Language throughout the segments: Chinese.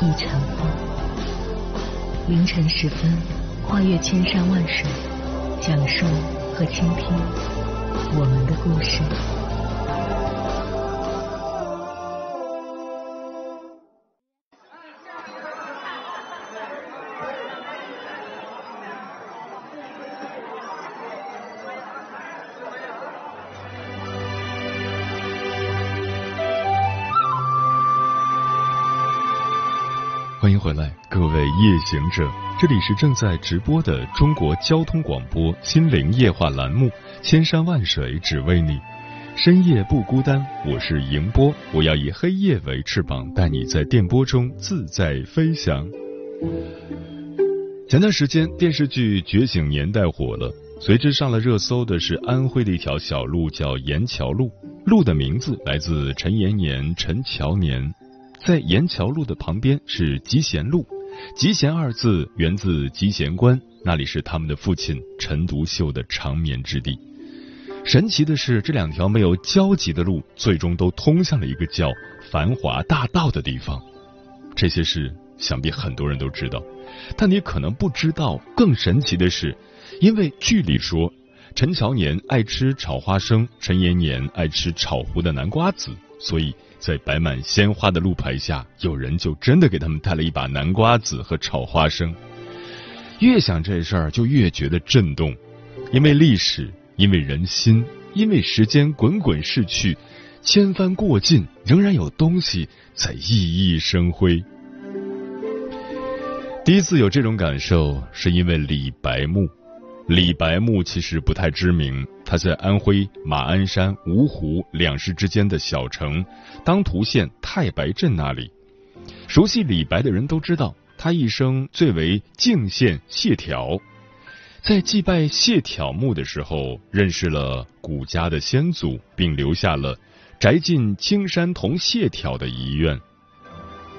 一场风，凌晨时分，跨越千山万水，讲述和倾听我们的故事。欢迎回来，各位夜行者，这里是正在直播的中国交通广播心灵夜话栏目《千山万水只为你》，深夜不孤单，我是迎波，我要以黑夜为翅膀，带你在电波中自在飞翔。前段时间电视剧《觉醒年代》火了，随之上了热搜的是安徽的一条小路，叫盐桥路，路的名字来自陈延年、陈乔年。在沿桥路的旁边是集贤路，集贤二字源自集贤关，那里是他们的父亲陈独秀的长眠之地。神奇的是，这两条没有交集的路，最终都通向了一个叫繁华大道的地方。这些事想必很多人都知道，但你可能不知道，更神奇的是，因为剧里说陈乔年爱吃炒花生，陈延年爱吃炒糊的南瓜子，所以。在摆满鲜花的路牌下，有人就真的给他们带了一把南瓜子和炒花生。越想这事儿，就越觉得震动，因为历史，因为人心，因为时间滚滚逝去，千帆过尽，仍然有东西在熠熠生辉。第一次有这种感受，是因为李白墓。李白墓其实不太知名，他在安徽马鞍山芜湖两市之间的小城当涂县太白镇那里。熟悉李白的人都知道，他一生最为敬献谢朓。在祭拜谢朓墓的时候，认识了古家的先祖，并留下了“宅进青山同谢朓”的遗愿。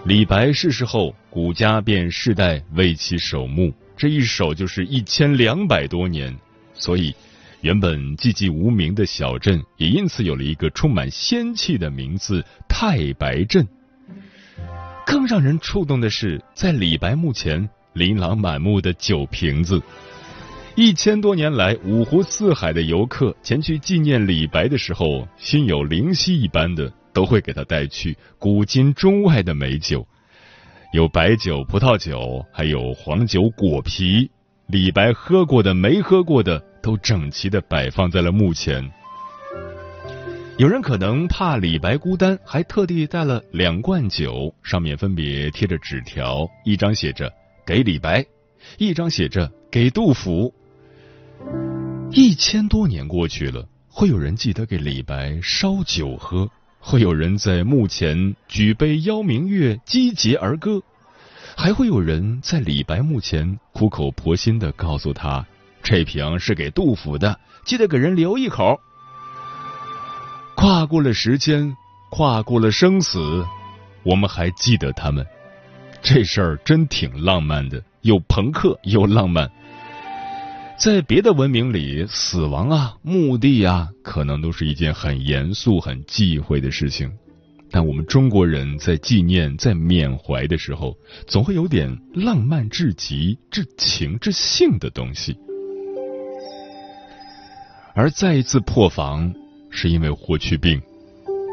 李白逝世后，古家便世代为其守墓。这一守就是一千两百多年，所以原本寂寂无名的小镇也因此有了一个充满仙气的名字——太白镇。更让人触动的是，在李白墓前琳琅满目的酒瓶子。一千多年来，五湖四海的游客前去纪念李白的时候，心有灵犀一般的都会给他带去古今中外的美酒。有白酒、葡萄酒，还有黄酒、果皮。李白喝过的、没喝过的，都整齐的摆放在了墓前。有人可能怕李白孤单，还特地带了两罐酒，上面分别贴着纸条，一张写着“给李白”，一张写着“给杜甫”。一千多年过去了，会有人记得给李白烧酒喝？会有人在墓前举杯邀明月，击节而歌；还会有人在李白墓前苦口婆心的告诉他，这瓶是给杜甫的，记得给人留一口。跨过了时间，跨过了生死，我们还记得他们。这事儿真挺浪漫的，又朋克又浪漫。在别的文明里，死亡啊、墓地啊，可能都是一件很严肃、很忌讳的事情。但我们中国人在纪念、在缅怀的时候，总会有点浪漫至极、至情至性的东西。而再一次破防，是因为霍去病。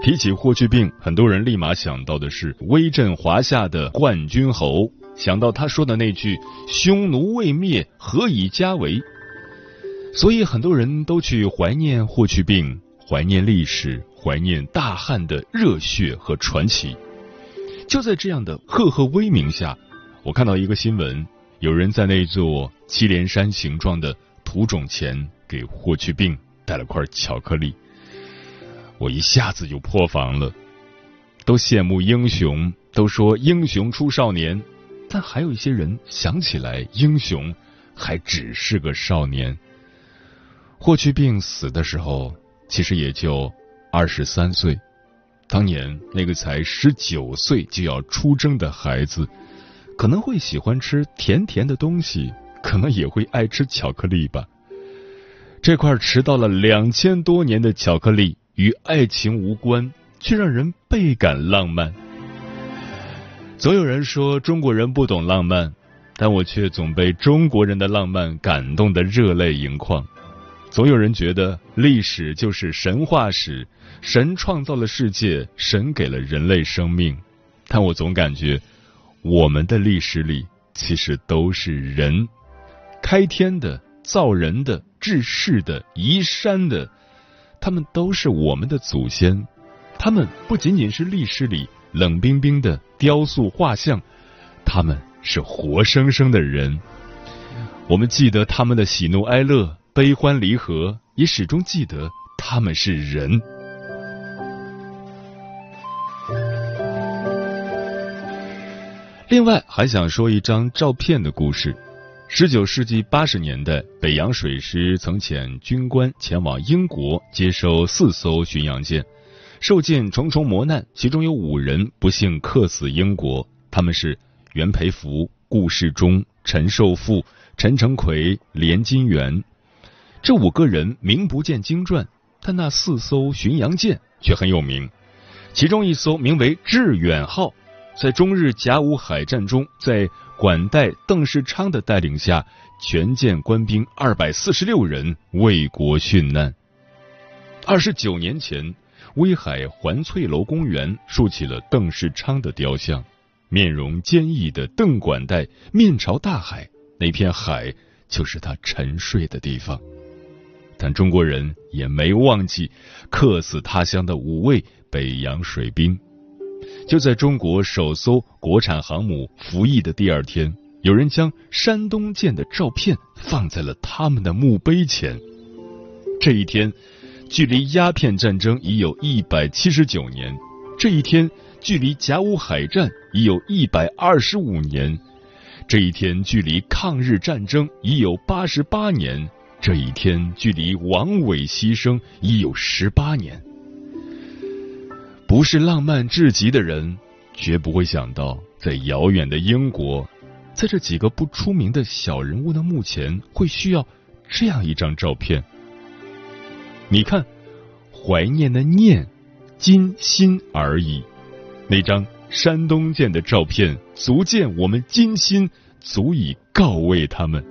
提起霍去病，很多人立马想到的是威震华夏的冠军侯，想到他说的那句“匈奴未灭，何以家为”。所以很多人都去怀念霍去病，怀念历史，怀念大汉的热血和传奇。就在这样的赫赫威名下，我看到一个新闻，有人在那座祁连山形状的土冢前给霍去病带了块巧克力，我一下子就破防了。都羡慕英雄，都说英雄出少年，但还有一些人想起来，英雄还只是个少年。霍去病死的时候，其实也就二十三岁。当年那个才十九岁就要出征的孩子，可能会喜欢吃甜甜的东西，可能也会爱吃巧克力吧。这块迟到了两千多年的巧克力，与爱情无关，却让人倍感浪漫。总有人说中国人不懂浪漫，但我却总被中国人的浪漫感动的热泪盈眶。总有人觉得历史就是神话史，神创造了世界，神给了人类生命，但我总感觉我们的历史里其实都是人，开天的、造人的、治世的、移山的，他们都是我们的祖先，他们不仅仅是历史里冷冰冰的雕塑画像，他们是活生生的人，我们记得他们的喜怒哀乐。悲欢离合，也始终记得他们是人。另外，还想说一张照片的故事。十九世纪八十年代，北洋水师曾遣军官前往英国接收四艘巡洋舰，受尽重重磨难，其中有五人不幸客死英国。他们是袁培福、顾世忠、陈寿富、陈成奎、连金元。这五个人名不见经传，但那四艘巡洋舰却很有名。其中一艘名为“致远号”，在中日甲午海战中，在管带邓世昌的带领下，全舰官兵二百四十六人为国殉难。二十九年前，威海环翠楼公园竖起了邓世昌的雕像，面容坚毅的邓管带面朝大海，那片海就是他沉睡的地方。但中国人也没忘记客死他乡的五位北洋水兵。就在中国首艘国产航母服役的第二天，有人将山东舰的照片放在了他们的墓碑前。这一天，距离鸦片战争已有一百七十九年；这一天，距离甲午海战已有一百二十五年；这一天，距离抗日战争已有八十八年。这一天距离王伟牺牲已有十八年。不是浪漫至极的人，绝不会想到，在遥远的英国，在这几个不出名的小人物的墓前，会需要这样一张照片。你看，怀念的念，今心而已。那张山东舰的照片，足见我们今心，足以告慰他们。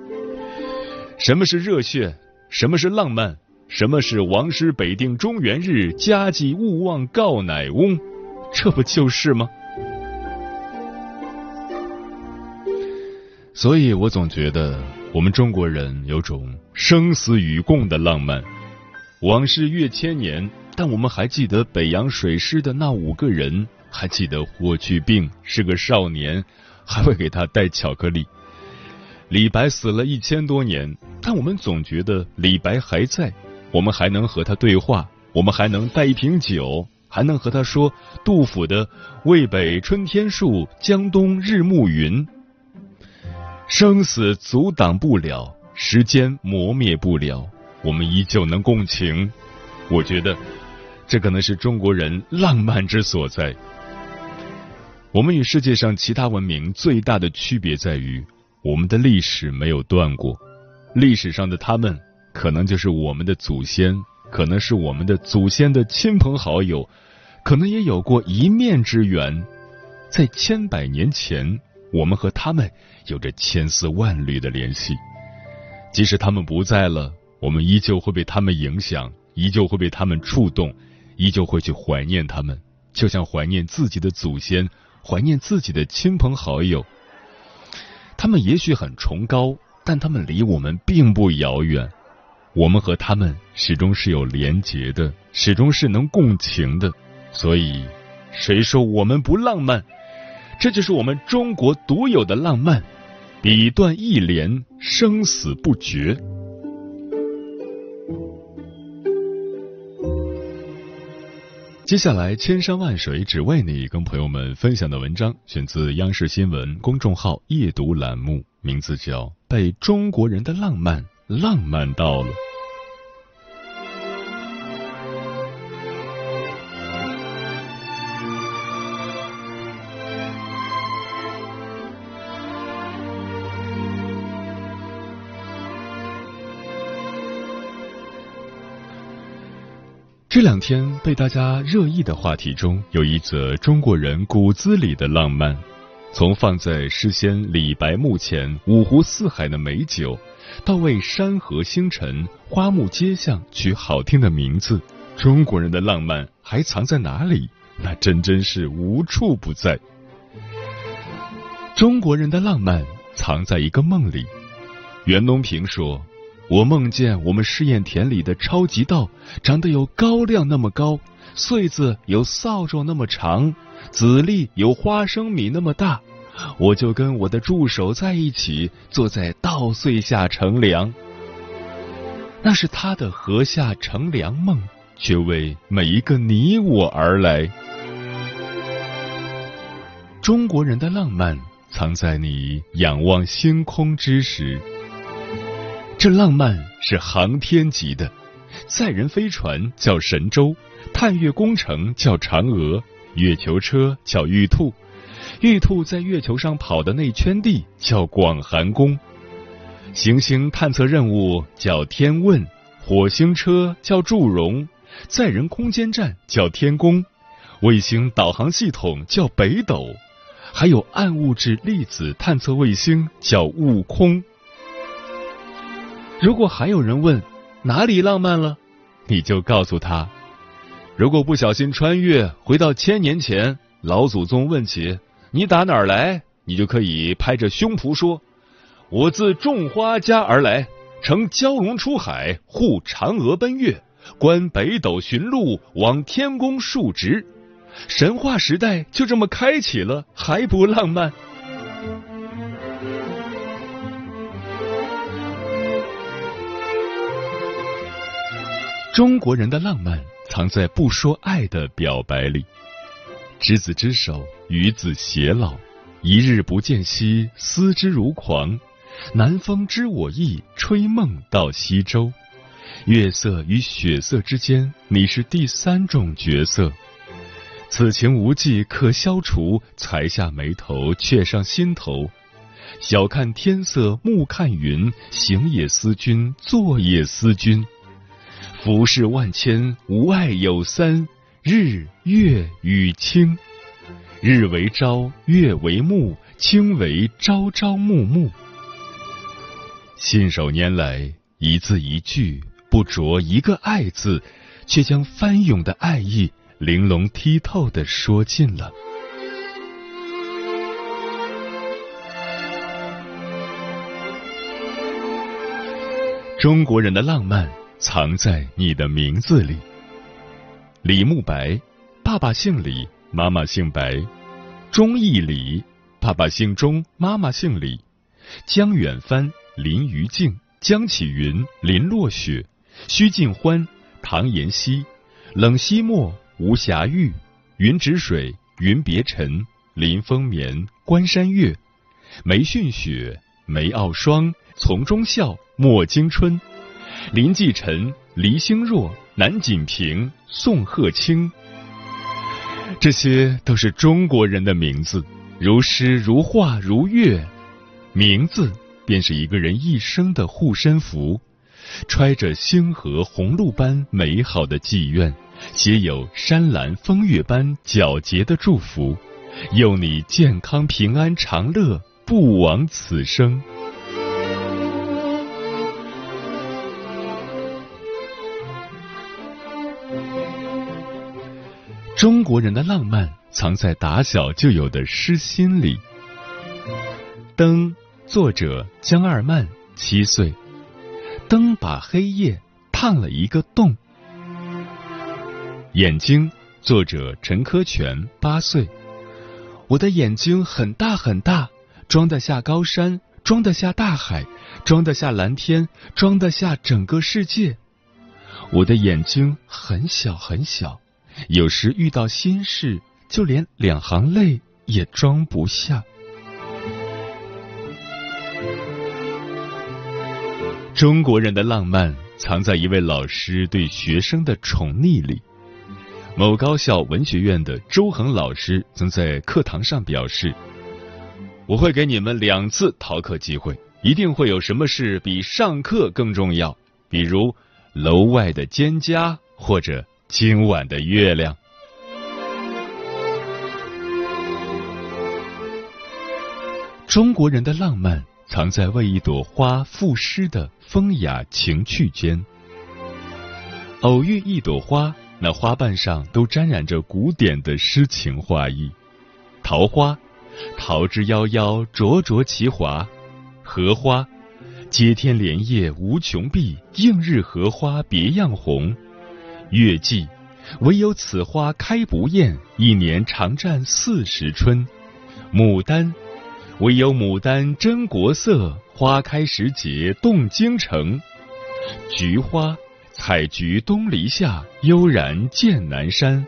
什么是热血？什么是浪漫？什么是王师北定中原日，家祭勿忘告乃翁？这不就是吗？所以我总觉得我们中国人有种生死与共的浪漫。往事越千年，但我们还记得北洋水师的那五个人，还记得霍去病是个少年，还会给他带巧克力。李白死了一千多年，但我们总觉得李白还在，我们还能和他对话，我们还能带一瓶酒，还能和他说杜甫的“渭北春天树，江东日暮云”。生死阻挡不了，时间磨灭不了，我们依旧能共情。我觉得，这可能是中国人浪漫之所在。我们与世界上其他文明最大的区别在于。我们的历史没有断过，历史上的他们可能就是我们的祖先，可能是我们的祖先的亲朋好友，可能也有过一面之缘。在千百年前，我们和他们有着千丝万缕的联系。即使他们不在了，我们依旧会被他们影响，依旧会被他们触动，依旧会去怀念他们，就像怀念自己的祖先，怀念自己的亲朋好友。他们也许很崇高，但他们离我们并不遥远。我们和他们始终是有连结的，始终是能共情的。所以，谁说我们不浪漫？这就是我们中国独有的浪漫。笔断意连，生死不绝。接下来，千山万水只为你，跟朋友们分享的文章选自央视新闻公众号夜读栏目，名字叫《被中国人的浪漫浪漫到了》。这两天被大家热议的话题中，有一则中国人骨子里的浪漫。从放在诗仙李白墓前五湖四海的美酒，到为山河星辰、花木街巷取好听的名字，中国人的浪漫还藏在哪里？那真真是无处不在。中国人的浪漫藏在一个梦里。袁隆平说。我梦见我们试验田里的超级稻长得有高粱那么高，穗子有扫帚那么长，籽粒有花生米那么大。我就跟我的助手在一起，坐在稻穗下乘凉。那是他的禾下乘凉梦，却为每一个你我而来。中国人的浪漫藏在你仰望星空之时。这浪漫是航天级的，载人飞船叫神舟，探月工程叫嫦娥，月球车叫玉兔，玉兔在月球上跑的那圈地叫广寒宫，行星探测任务叫天问，火星车叫祝融，载人空间站叫天宫，卫星导航系统叫北斗，还有暗物质粒子探测卫星叫悟空。如果还有人问哪里浪漫了，你就告诉他：如果不小心穿越回到千年前，老祖宗问起你打哪儿来，你就可以拍着胸脯说：“我自种花家而来，乘蛟龙出海，护嫦娥奔月，观北斗寻路，往天宫述职。”神话时代就这么开启了，还不浪漫？中国人的浪漫藏在不说爱的表白里。执子之手，与子偕老，一日不见兮，思之如狂。南风知我意，吹梦到西洲。月色与雪色之间，你是第三种角色。此情无计可消除，才下眉头，却上心头。晓看天色，暮看云，行也思君，坐也思君。浮世万千，无爱有三：日、月与卿。日为朝，月为暮，卿为朝朝暮暮。信手拈来，一字一句，不着一个爱字，却将翻涌的爱意玲珑剔透的说尽了。中国人的浪漫。藏在你的名字里。李慕白，爸爸姓李，妈妈姓白。钟义礼，爸爸姓钟，妈妈姓李。江远帆，林于静，江启云，林落雪。须尽欢，唐延熙。冷溪墨，吴霞玉。云止水，云别尘。林风眠，关山月。梅逊雪，梅傲霜。丛中笑，莫惊春。林继晨、黎星若、南锦平、宋鹤清，这些都是中国人的名字，如诗如画如月，名字便是一个人一生的护身符，揣着星河红露般美好的寄愿，写有山岚风月般皎洁的祝福，佑你健康平安长乐，不枉此生。中国人的浪漫藏在打小就有的诗心里。灯，作者江二曼，七岁。灯把黑夜烫了一个洞。眼睛，作者陈科全，八岁。我的眼睛很大很大，装得下高山，装得下大海，装得下蓝天，装得下整个世界。我的眼睛很小很小。有时遇到心事，就连两行泪也装不下。中国人的浪漫藏在一位老师对学生的宠溺里。某高校文学院的周恒老师曾在课堂上表示：“我会给你们两次逃课机会，一定会有什么事比上课更重要，比如楼外的蒹葭或者今晚的月亮。”中国人的浪漫藏在为一朵花赋诗的风雅情趣间。偶遇一朵花。那花瓣上都沾染着古典的诗情画意，桃花，桃之夭夭，灼灼其华；荷花，接天莲叶无穷碧，映日荷花别样红。月季，唯有此花开不厌，一年常占四时春。牡丹，唯有牡丹真国色，花开时节动京城。菊花。采菊东篱下，悠然见南山。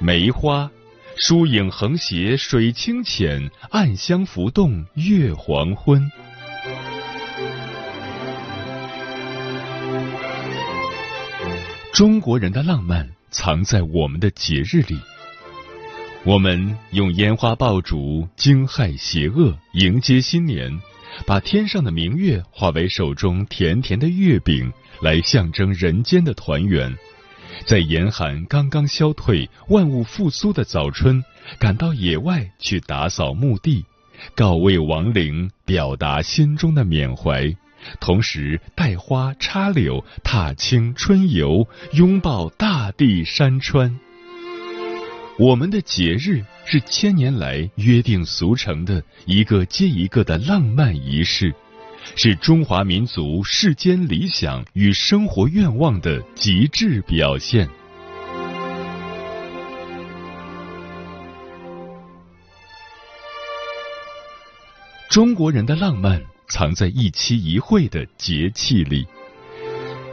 梅花，疏影横斜水清浅，暗香浮动月黄昏。中国人的浪漫藏在我们的节日里，我们用烟花爆竹惊骇邪恶，迎接新年，把天上的明月化为手中甜甜的月饼。来象征人间的团圆，在严寒刚刚消退、万物复苏的早春，赶到野外去打扫墓地，告慰亡灵，表达心中的缅怀，同时带花插柳，踏青春游，拥抱大地山川。我们的节日是千年来约定俗成的一个接一个的浪漫仪式。是中华民族世间理想与生活愿望的极致表现。中国人的浪漫藏在一期一会的节气里：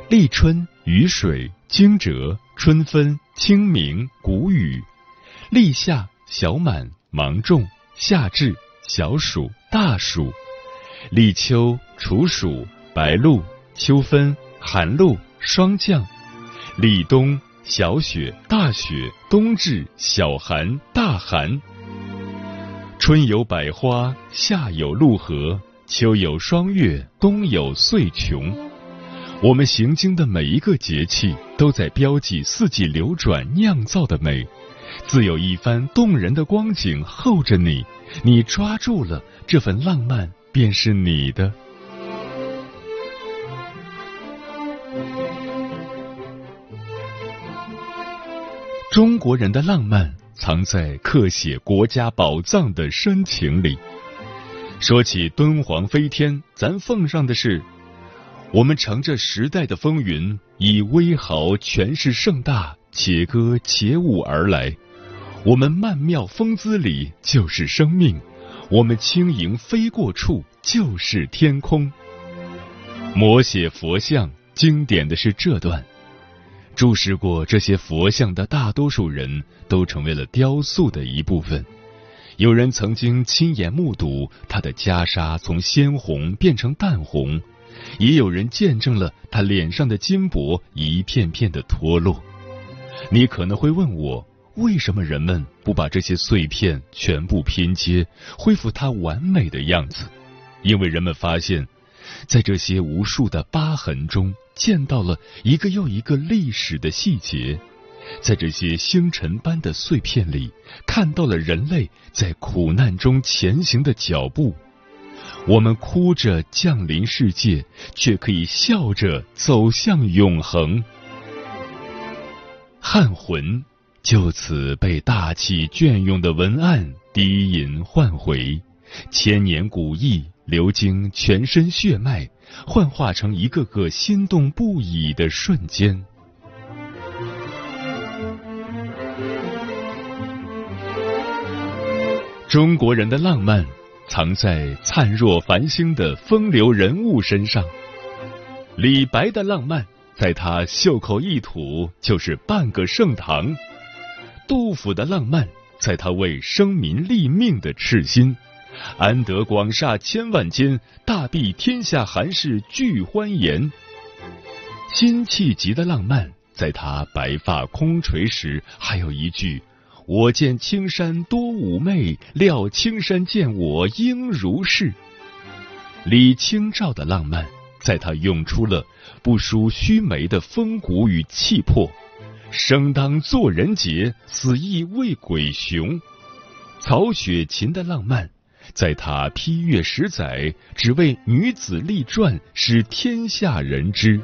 立春、雨水、惊蛰、春分、清明、谷雨；立夏、小满、芒种；夏至、小暑、大暑。立秋、处暑、白露、秋分、寒露、霜降；立冬、小雪、大雪、冬至、小寒、大寒。春有百花，夏有露荷，秋有霜月，冬有岁穷。我们行经的每一个节气，都在标记四季流转酿造的美，自有一番动人的光景候着你。你抓住了这份浪漫。便是你的。中国人的浪漫藏在刻写国家宝藏的深情里。说起敦煌飞天，咱奉上的是：我们乘着时代的风云，以威豪诠释盛大，且歌且舞而来。我们曼妙风姿里就是生命。我们轻盈飞过处就是天空。摹写佛像，经典的是这段。注视过这些佛像的大多数人都成为了雕塑的一部分。有人曾经亲眼目睹他的袈裟从鲜红变成淡红，也有人见证了他脸上的金箔一片片的脱落。你可能会问我。为什么人们不把这些碎片全部拼接，恢复它完美的样子？因为人们发现，在这些无数的疤痕中，见到了一个又一个历史的细节；在这些星辰般的碎片里，看到了人类在苦难中前行的脚步。我们哭着降临世界，却可以笑着走向永恒。汉魂。就此被大气隽永的文案低吟唤回，千年古意流经全身血脉，幻化成一个个心动不已的瞬间。中国人的浪漫藏在灿若繁星的风流人物身上，李白的浪漫，在他袖口一吐就是半个盛唐。杜甫的浪漫，在他为生民立命的赤心。安得广厦千万间，大庇天下寒士俱欢颜。辛弃疾的浪漫，在他白发空垂时，还有一句：“我见青山多妩媚，料青山见我应如是。”李清照的浪漫，在他涌出了不输须眉的风骨与气魄。生当作人杰，死亦为鬼雄。曹雪芹的浪漫。在他批阅十载，只为女子立传，使天下人知。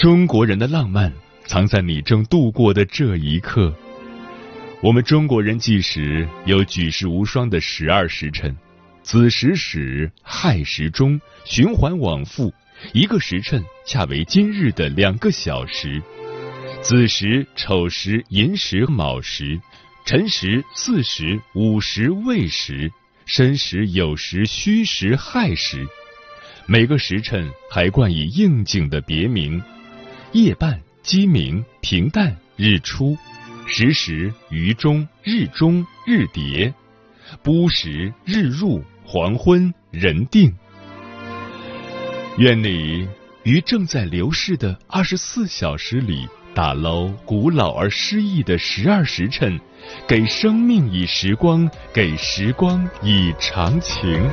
中国人的浪漫藏在你正度过的这一刻。我们中国人计时有举世无双的十二时辰，子时始，亥时终，循环往复。一个时辰恰为今日的两个小时，子时、丑时、寅时、卯时，辰时、巳时、午时、未时，申时、酉时、戌时、亥时。每个时辰还冠以应景的别名：夜半、鸡鸣、平淡、日出、时时、于中、日中、日叠、不时、日入、黄昏、人定。愿你于正在流逝的二十四小时里，打捞古老而诗意的十二时辰，给生命以时光，给时光以长情。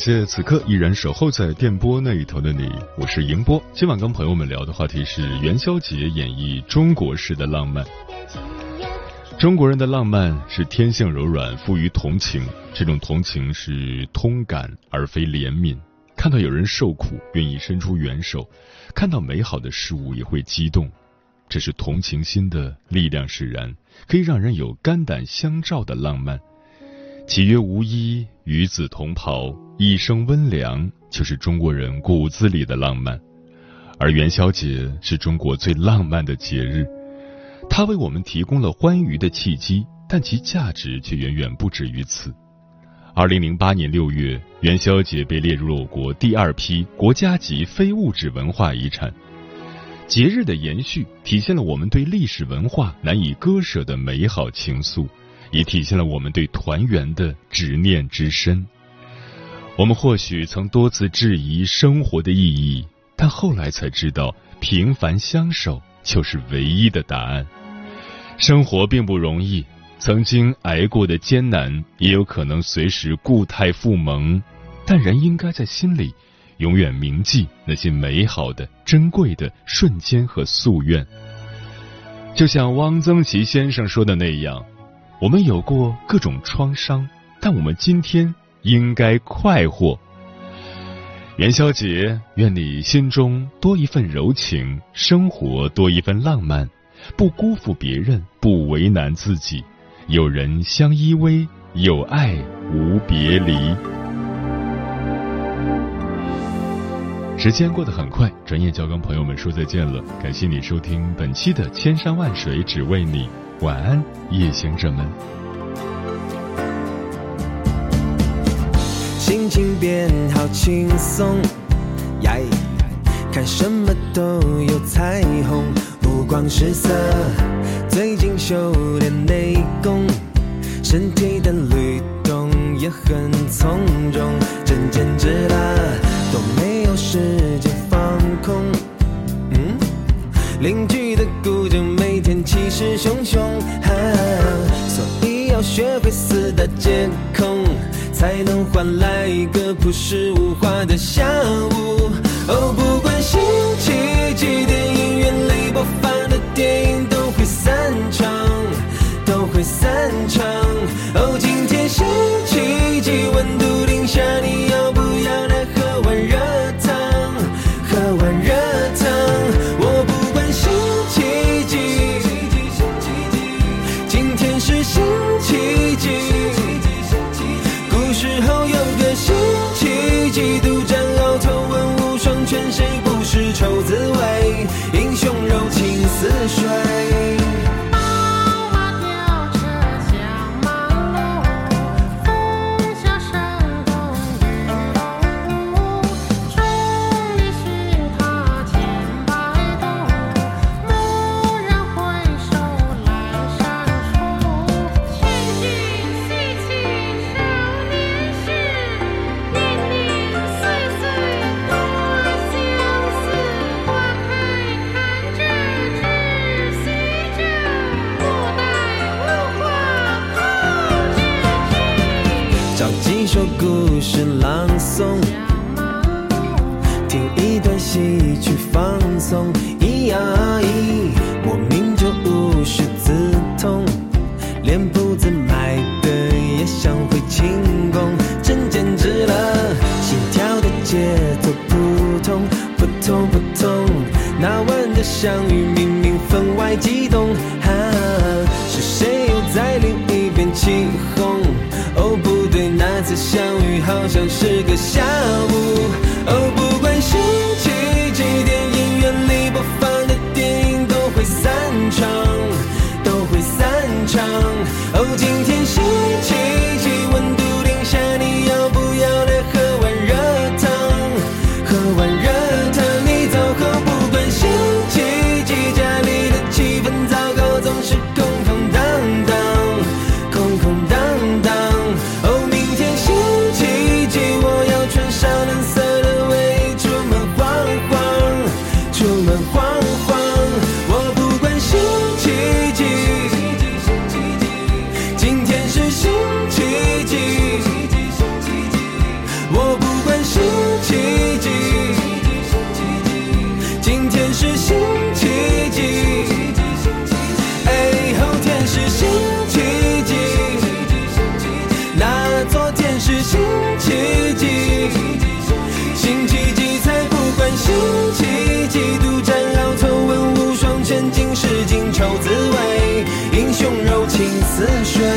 谢此刻依然守候在电波那一头的你，我是迎波。今晚跟朋友们聊的话题是元宵节演绎中国式的浪漫。中国人的浪漫是天性柔软，富于同情，这种同情是通感而非怜悯。看到有人受苦，愿意伸出援手；看到美好的事物，也会激动。这是同情心的力量使然，可以让人有肝胆相照的浪漫。岂曰无衣，与子同袍，一生温凉，就是中国人骨子里的浪漫。而元宵节是中国最浪漫的节日，它为我们提供了欢愉的契机，但其价值却远远不止于此。二零零八年六月，元宵节被列入我国第二批国家级非物质文化遗产。节日的延续，体现了我们对历史文化难以割舍的美好情愫。也体现了我们对团圆的执念之深。我们或许曾多次质疑生活的意义，但后来才知道，平凡相守就是唯一的答案。生活并不容易，曾经挨过的艰难，也有可能随时固态复萌。但人应该在心里永远铭记那些美好的、珍贵的瞬间和夙愿。就像汪曾祺先生说的那样。我们有过各种创伤，但我们今天应该快活。元宵节，愿你心中多一份柔情，生活多一份浪漫，不辜负别人，不为难自己。有人相依偎，有爱无别离。时间过得很快，转眼就要跟朋友们说再见了。感谢你收听本期的《千山万水只为你》。晚安，夜行者们。心情变好轻松，呀，看什么都有彩虹，五光十色。最近修炼内功，身体的律动也很从容。真简直了，都没有时间放空。嗯，邻居的古筝。气势汹汹，所以要学会四大皆空。才能换来一个朴实无华的下午。哦，不管星期几，电影院里播放的电影都会散场，都会散场。是朗诵。听一段戏曲放松自学。